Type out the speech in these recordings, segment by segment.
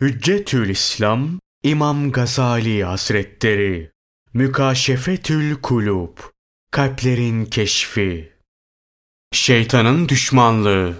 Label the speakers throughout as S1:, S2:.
S1: Hüccetül İslam İmam Gazali Hazretleri. Mükaşefetül Kulub Kalplerin Keşfi. Şeytanın Düşmanlığı.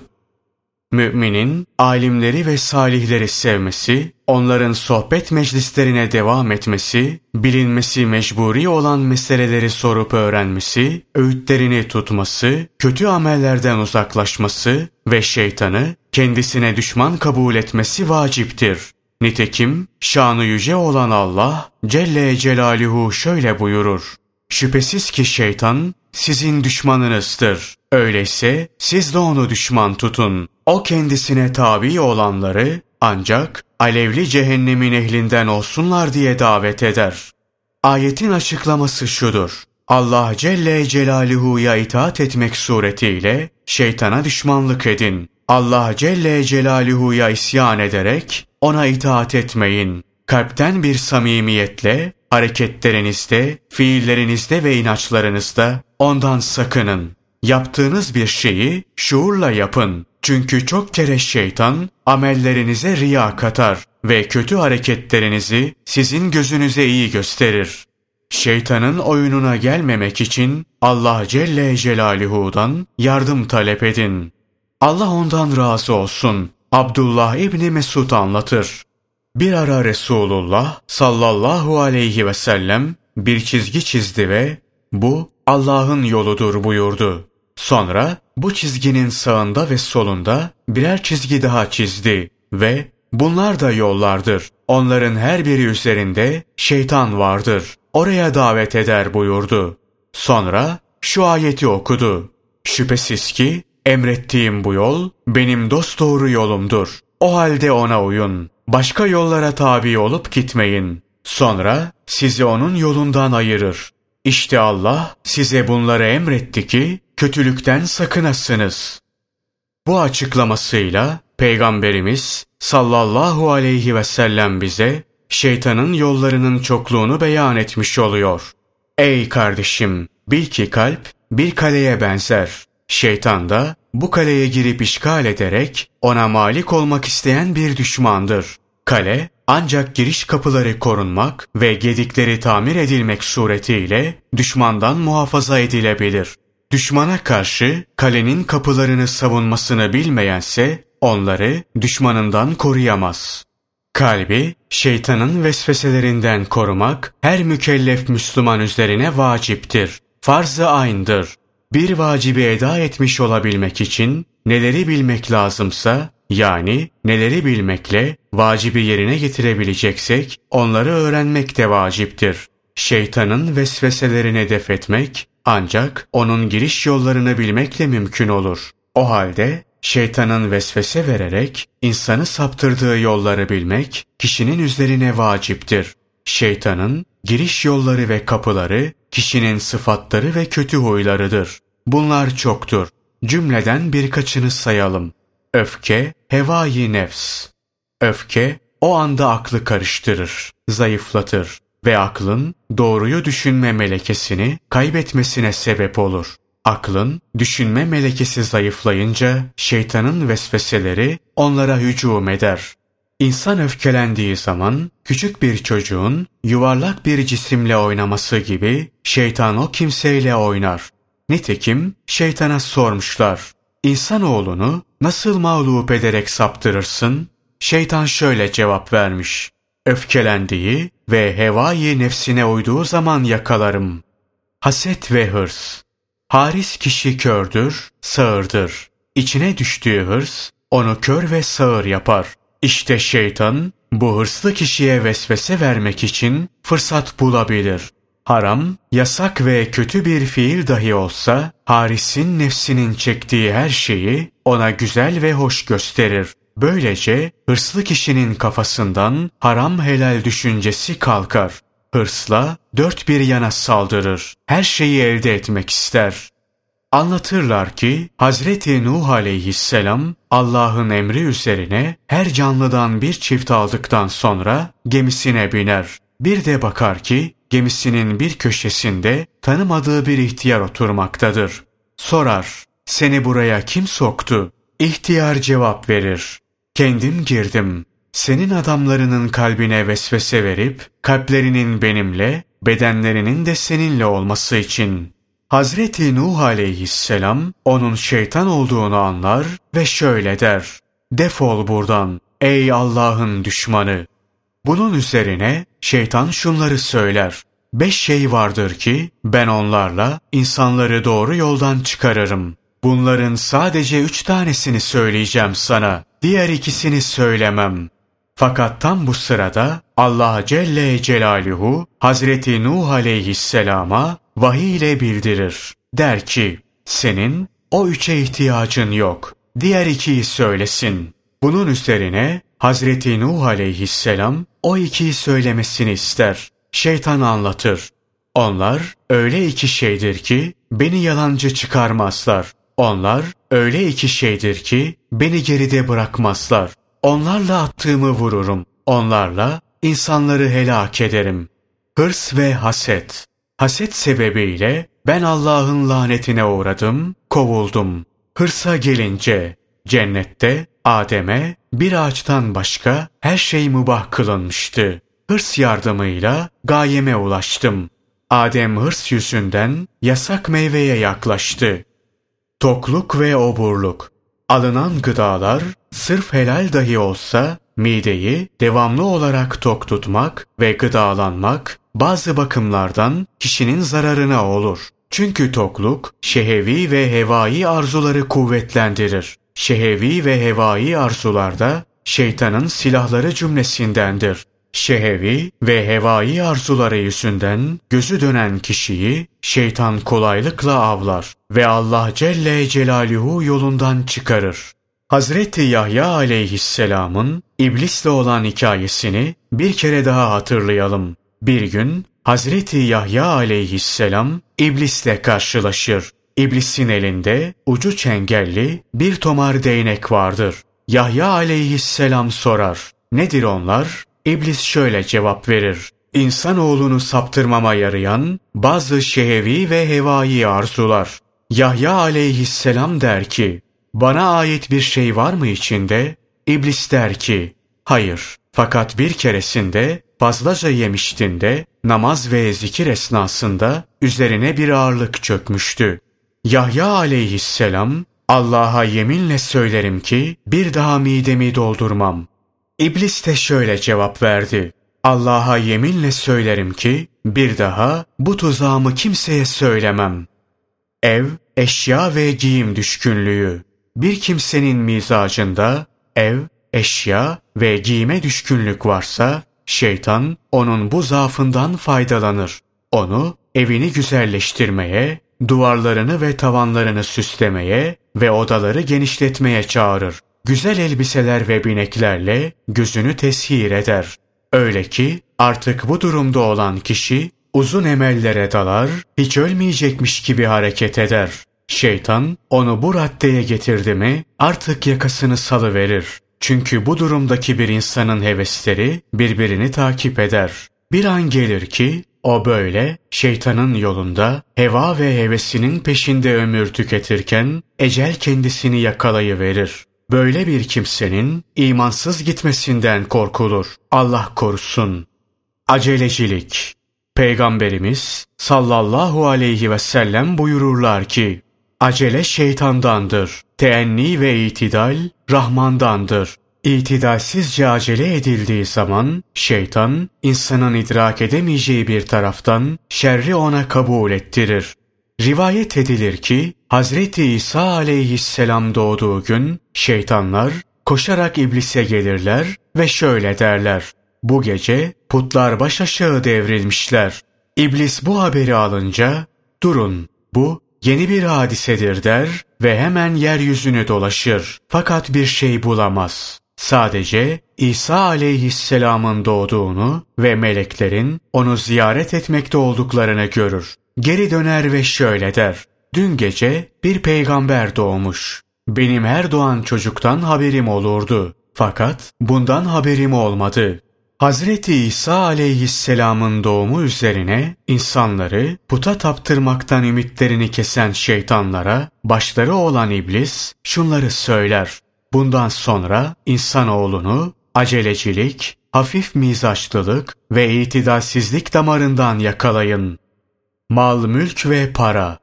S1: Müminin, alimleri ve salihleri sevmesi, onların sohbet meclislerine devam etmesi, bilinmesi mecburi olan meseleleri sorup öğrenmesi, öğütlerini tutması, kötü amellerden uzaklaşması ve şeytanı kendisine düşman kabul etmesi vaciptir. Nitekim şanı yüce olan Allah Celle Celaluhu şöyle buyurur. Şüphesiz ki şeytan sizin düşmanınızdır. Öyleyse siz de onu düşman tutun. O kendisine tabi olanları ancak alevli cehennemin ehlinden olsunlar diye davet eder. Ayetin açıklaması şudur. Allah Celle Celaluhu'ya itaat etmek suretiyle şeytana düşmanlık edin. Allah Celle Celaluhu'ya isyan ederek ona itaat etmeyin. Kalpten bir samimiyetle hareketlerinizde, fiillerinizde ve inançlarınızda ondan sakının. Yaptığınız bir şeyi şuurla yapın. Çünkü çok kere şeytan amellerinize riya katar ve kötü hareketlerinizi sizin gözünüze iyi gösterir. Şeytanın oyununa gelmemek için Allah Celle Celaluhu'dan yardım talep edin. Allah ondan razı olsun. Abdullah İbni Mesud anlatır. Bir ara Resulullah sallallahu aleyhi ve sellem bir çizgi çizdi ve bu Allah'ın yoludur buyurdu. Sonra bu çizginin sağında ve solunda birer çizgi daha çizdi ve bunlar da yollardır. Onların her biri üzerinde şeytan vardır. Oraya davet eder buyurdu. Sonra şu ayeti okudu. Şüphesiz ki emrettiğim bu yol benim dosdoğru yolumdur. O halde ona uyun. Başka yollara tabi olup gitmeyin. Sonra sizi onun yolundan ayırır. İşte Allah size bunları emretti ki kötülükten sakınasınız. Bu açıklamasıyla Peygamberimiz sallallahu aleyhi ve sellem bize şeytanın yollarının çokluğunu beyan etmiş oluyor. Ey kardeşim, bil ki kalp bir kaleye benzer. Şeytan da bu kaleye girip işgal ederek ona malik olmak isteyen bir düşmandır. Kale ancak giriş kapıları korunmak ve gedikleri tamir edilmek suretiyle düşmandan muhafaza edilebilir. Düşmana karşı kalenin kapılarını savunmasını bilmeyense onları düşmanından koruyamaz. Kalbi şeytanın vesveselerinden korumak her mükellef Müslüman üzerine vaciptir. Farz-ı aynıdır. Bir vacibi eda etmiş olabilmek için neleri bilmek lazımsa yani neleri bilmekle vacibi yerine getirebileceksek onları öğrenmek de vaciptir. Şeytanın vesveselerini def etmek ancak onun giriş yollarını bilmekle mümkün olur. O halde şeytanın vesvese vererek insanı saptırdığı yolları bilmek kişinin üzerine vaciptir. Şeytanın giriş yolları ve kapıları kişinin sıfatları ve kötü huylarıdır. Bunlar çoktur. Cümleden birkaçını sayalım. Öfke, hevai nefs. Öfke, o anda aklı karıştırır, zayıflatır ve aklın doğruyu düşünme melekesini kaybetmesine sebep olur. Aklın düşünme melekesi zayıflayınca şeytanın vesveseleri onlara hücum eder. İnsan öfkelendiği zaman küçük bir çocuğun yuvarlak bir cisimle oynaması gibi şeytan o kimseyle oynar. Nitekim şeytana sormuşlar. İnsanoğlunu nasıl mağlup ederek saptırırsın? Şeytan şöyle cevap vermiş. Öfkelendiği ve hevai nefsine uyduğu zaman yakalarım. Haset ve hırs. Haris kişi kördür, sağırdır. İçine düştüğü hırs onu kör ve sağır yapar. İşte şeytan bu hırslı kişiye vesvese vermek için fırsat bulabilir. Haram, yasak ve kötü bir fiil dahi olsa, Haris'in nefsinin çektiği her şeyi ona güzel ve hoş gösterir. Böylece hırslı kişinin kafasından haram helal düşüncesi kalkar. Hırsla dört bir yana saldırır. Her şeyi elde etmek ister. Anlatırlar ki Hazreti Nuh aleyhisselam Allah'ın emri üzerine her canlıdan bir çift aldıktan sonra gemisine biner. Bir de bakar ki gemisinin bir köşesinde tanımadığı bir ihtiyar oturmaktadır. Sorar, seni buraya kim soktu? İhtiyar cevap verir. Kendim girdim. senin adamlarının kalbine vesvese verip kalplerinin benimle, bedenlerinin de seninle olması için. Hazreti Nuh aleyhisselam onun şeytan olduğunu anlar ve şöyle der. Defol buradan ey Allah'ın düşmanı. Bunun üzerine şeytan şunları söyler. Beş şey vardır ki ben onlarla insanları doğru yoldan çıkarırım. Bunların sadece üç tanesini söyleyeceğim sana. Diğer ikisini söylemem. Fakat tam bu sırada Allah Celle Celaluhu Hazreti Nuh aleyhisselama vahiy ile bildirir. Der ki, senin o üçe ihtiyacın yok. Diğer ikiyi söylesin. Bunun üzerine Hazreti Nuh aleyhisselam o ikiyi söylemesini ister. Şeytan anlatır. Onlar öyle iki şeydir ki beni yalancı çıkarmazlar. Onlar öyle iki şeydir ki beni geride bırakmazlar. Onlarla attığımı vururum. Onlarla insanları helak ederim. Hırs ve haset. Haset sebebiyle ben Allah'ın lanetine uğradım, kovuldum. Hırsa gelince cennette Adem'e bir ağaçtan başka her şey mübah kılınmıştı. Hırs yardımıyla gayeme ulaştım. Adem hırs yüzünden yasak meyveye yaklaştı. Tokluk ve oburluk. Alınan gıdalar sırf helal dahi olsa mideyi devamlı olarak tok tutmak ve gıdalanmak bazı bakımlardan kişinin zararına olur. Çünkü tokluk şehevi ve hevai arzuları kuvvetlendirir. Şehevi ve hevai arzularda şeytanın silahları cümlesindendir. Şehevi ve hevai arzuları yüzünden gözü dönen kişiyi şeytan kolaylıkla avlar ve Allah Celle Celaluhu yolundan çıkarır. Hazreti Yahya aleyhisselamın iblisle olan hikayesini bir kere daha hatırlayalım. Bir gün Hazreti Yahya aleyhisselam iblisle karşılaşır. İblisin elinde ucu çengelli bir tomar değnek vardır. Yahya aleyhisselam sorar. Nedir onlar? İblis şöyle cevap verir. İnsanoğlunu saptırmama yarayan bazı şehevi ve hevai arzular. Yahya aleyhisselam der ki, bana ait bir şey var mı içinde? İblis der ki, hayır. Fakat bir keresinde fazlaca yemiştin de namaz ve zikir esnasında üzerine bir ağırlık çökmüştü. Yahya aleyhisselam Allah'a yeminle söylerim ki bir daha midemi doldurmam. İblis de şöyle cevap verdi. Allah'a yeminle söylerim ki bir daha bu tuzağımı kimseye söylemem. Ev, eşya ve giyim düşkünlüğü. Bir kimsenin mizacında ev, eşya ve giyime düşkünlük varsa şeytan onun bu zaafından faydalanır. Onu evini güzelleştirmeye, duvarlarını ve tavanlarını süslemeye ve odaları genişletmeye çağırır. Güzel elbiseler ve bineklerle gözünü teshir eder. Öyle ki artık bu durumda olan kişi uzun emellere dalar, hiç ölmeyecekmiş gibi hareket eder. Şeytan onu bu raddeye getirdi mi artık yakasını salıverir. Çünkü bu durumdaki bir insanın hevesleri birbirini takip eder. Bir an gelir ki o böyle şeytanın yolunda heva ve hevesinin peşinde ömür tüketirken ecel kendisini yakalayıverir. Böyle bir kimsenin imansız gitmesinden korkulur. Allah korusun. Acelecilik Peygamberimiz sallallahu aleyhi ve sellem buyururlar ki, Acele şeytandandır. Teenni ve itidal Rahmandandır. İtidalsizce acele edildiği zaman şeytan insanın idrak edemeyeceği bir taraftan şerri ona kabul ettirir. Rivayet edilir ki Hazreti İsa aleyhisselam doğduğu gün şeytanlar koşarak iblise gelirler ve şöyle derler. Bu gece putlar baş aşağı devrilmişler. İblis bu haberi alınca durun bu yeni bir hadisedir der ve hemen yeryüzünü dolaşır. Fakat bir şey bulamaz. Sadece İsa aleyhisselamın doğduğunu ve meleklerin onu ziyaret etmekte olduklarını görür. Geri döner ve şöyle der. Dün gece bir peygamber doğmuş. Benim her doğan çocuktan haberim olurdu. Fakat bundan haberim olmadı. Hazreti İsa aleyhisselamın doğumu üzerine insanları puta taptırmaktan ümitlerini kesen şeytanlara başları olan iblis şunları söyler. Bundan sonra insanoğlunu acelecilik, hafif mizaçlılık ve itidalsizlik damarından yakalayın. Mal, mülk ve para.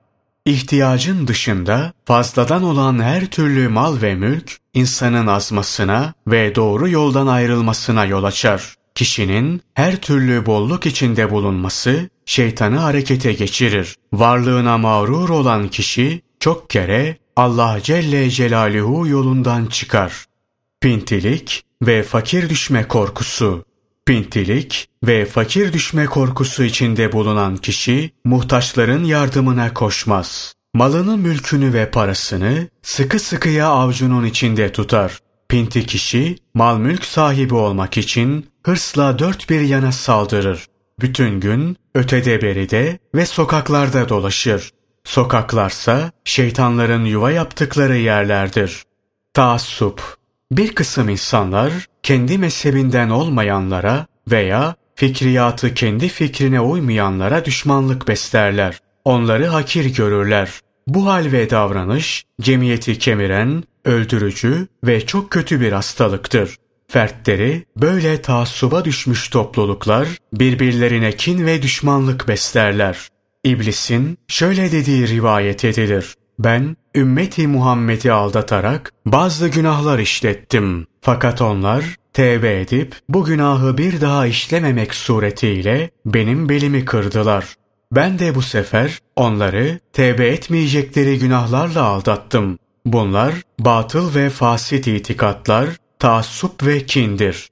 S1: İhtiyacın dışında fazladan olan her türlü mal ve mülk, insanın azmasına ve doğru yoldan ayrılmasına yol açar. Kişinin her türlü bolluk içinde bulunması şeytanı harekete geçirir. Varlığına mağrur olan kişi çok kere Allah Celle Celaluhu yolundan çıkar. Pintilik ve fakir düşme korkusu Pintilik ve fakir düşme korkusu içinde bulunan kişi muhtaçların yardımına koşmaz. Malını, mülkünü ve parasını sıkı sıkıya avcunun içinde tutar. Pinti kişi mal mülk sahibi olmak için hırsla dört bir yana saldırır. Bütün gün ötede beride ve sokaklarda dolaşır. Sokaklarsa şeytanların yuva yaptıkları yerlerdir. Taassup Bir kısım insanlar kendi mezhebinden olmayanlara veya fikriyatı kendi fikrine uymayanlara düşmanlık beslerler. Onları hakir görürler. Bu hal ve davranış cemiyeti kemiren, öldürücü ve çok kötü bir hastalıktır. Fertleri böyle taassuba düşmüş topluluklar birbirlerine kin ve düşmanlık beslerler. İblisin şöyle dediği rivayet edilir. Ben ümmeti Muhammed'i aldatarak bazı günahlar işlettim. Fakat onlar tevbe edip bu günahı bir daha işlememek suretiyle benim belimi kırdılar. Ben de bu sefer onları tevbe etmeyecekleri günahlarla aldattım. Bunlar batıl ve fasit itikatlar, taassup ve kindir.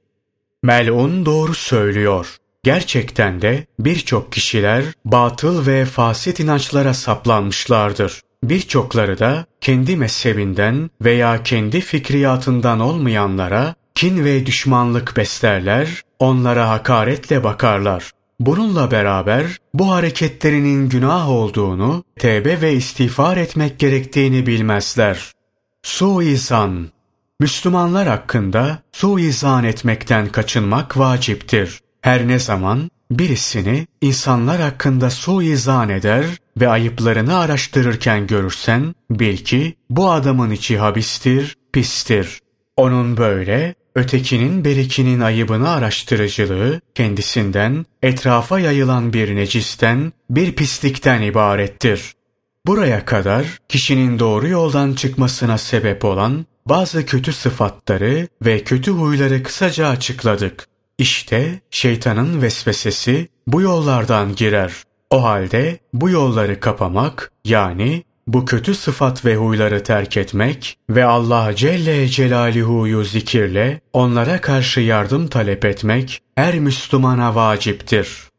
S1: Melun doğru söylüyor. Gerçekten de birçok kişiler batıl ve fasit inançlara saplanmışlardır. Birçokları da kendi mezhebinden veya kendi fikriyatından olmayanlara kin ve düşmanlık beslerler, onlara hakaretle bakarlar. Bununla beraber bu hareketlerinin günah olduğunu, tevbe ve istiğfar etmek gerektiğini bilmezler. Suizan Müslümanlar hakkında suizan etmekten kaçınmak vaciptir. Her ne zaman birisini insanlar hakkında suizan eder ve ayıplarını araştırırken görürsen bil ki bu adamın içi habistir, pistir. Onun böyle ötekinin berikinin ayıbını araştırıcılığı kendisinden etrafa yayılan bir necisten, bir pislikten ibarettir. Buraya kadar kişinin doğru yoldan çıkmasına sebep olan bazı kötü sıfatları ve kötü huyları kısaca açıkladık. İşte şeytanın vesvesesi bu yollardan girer. O halde bu yolları kapamak yani bu kötü sıfat ve huyları terk etmek ve Allah Celle Celaluhu'yu zikirle onlara karşı yardım talep etmek her Müslümana vaciptir.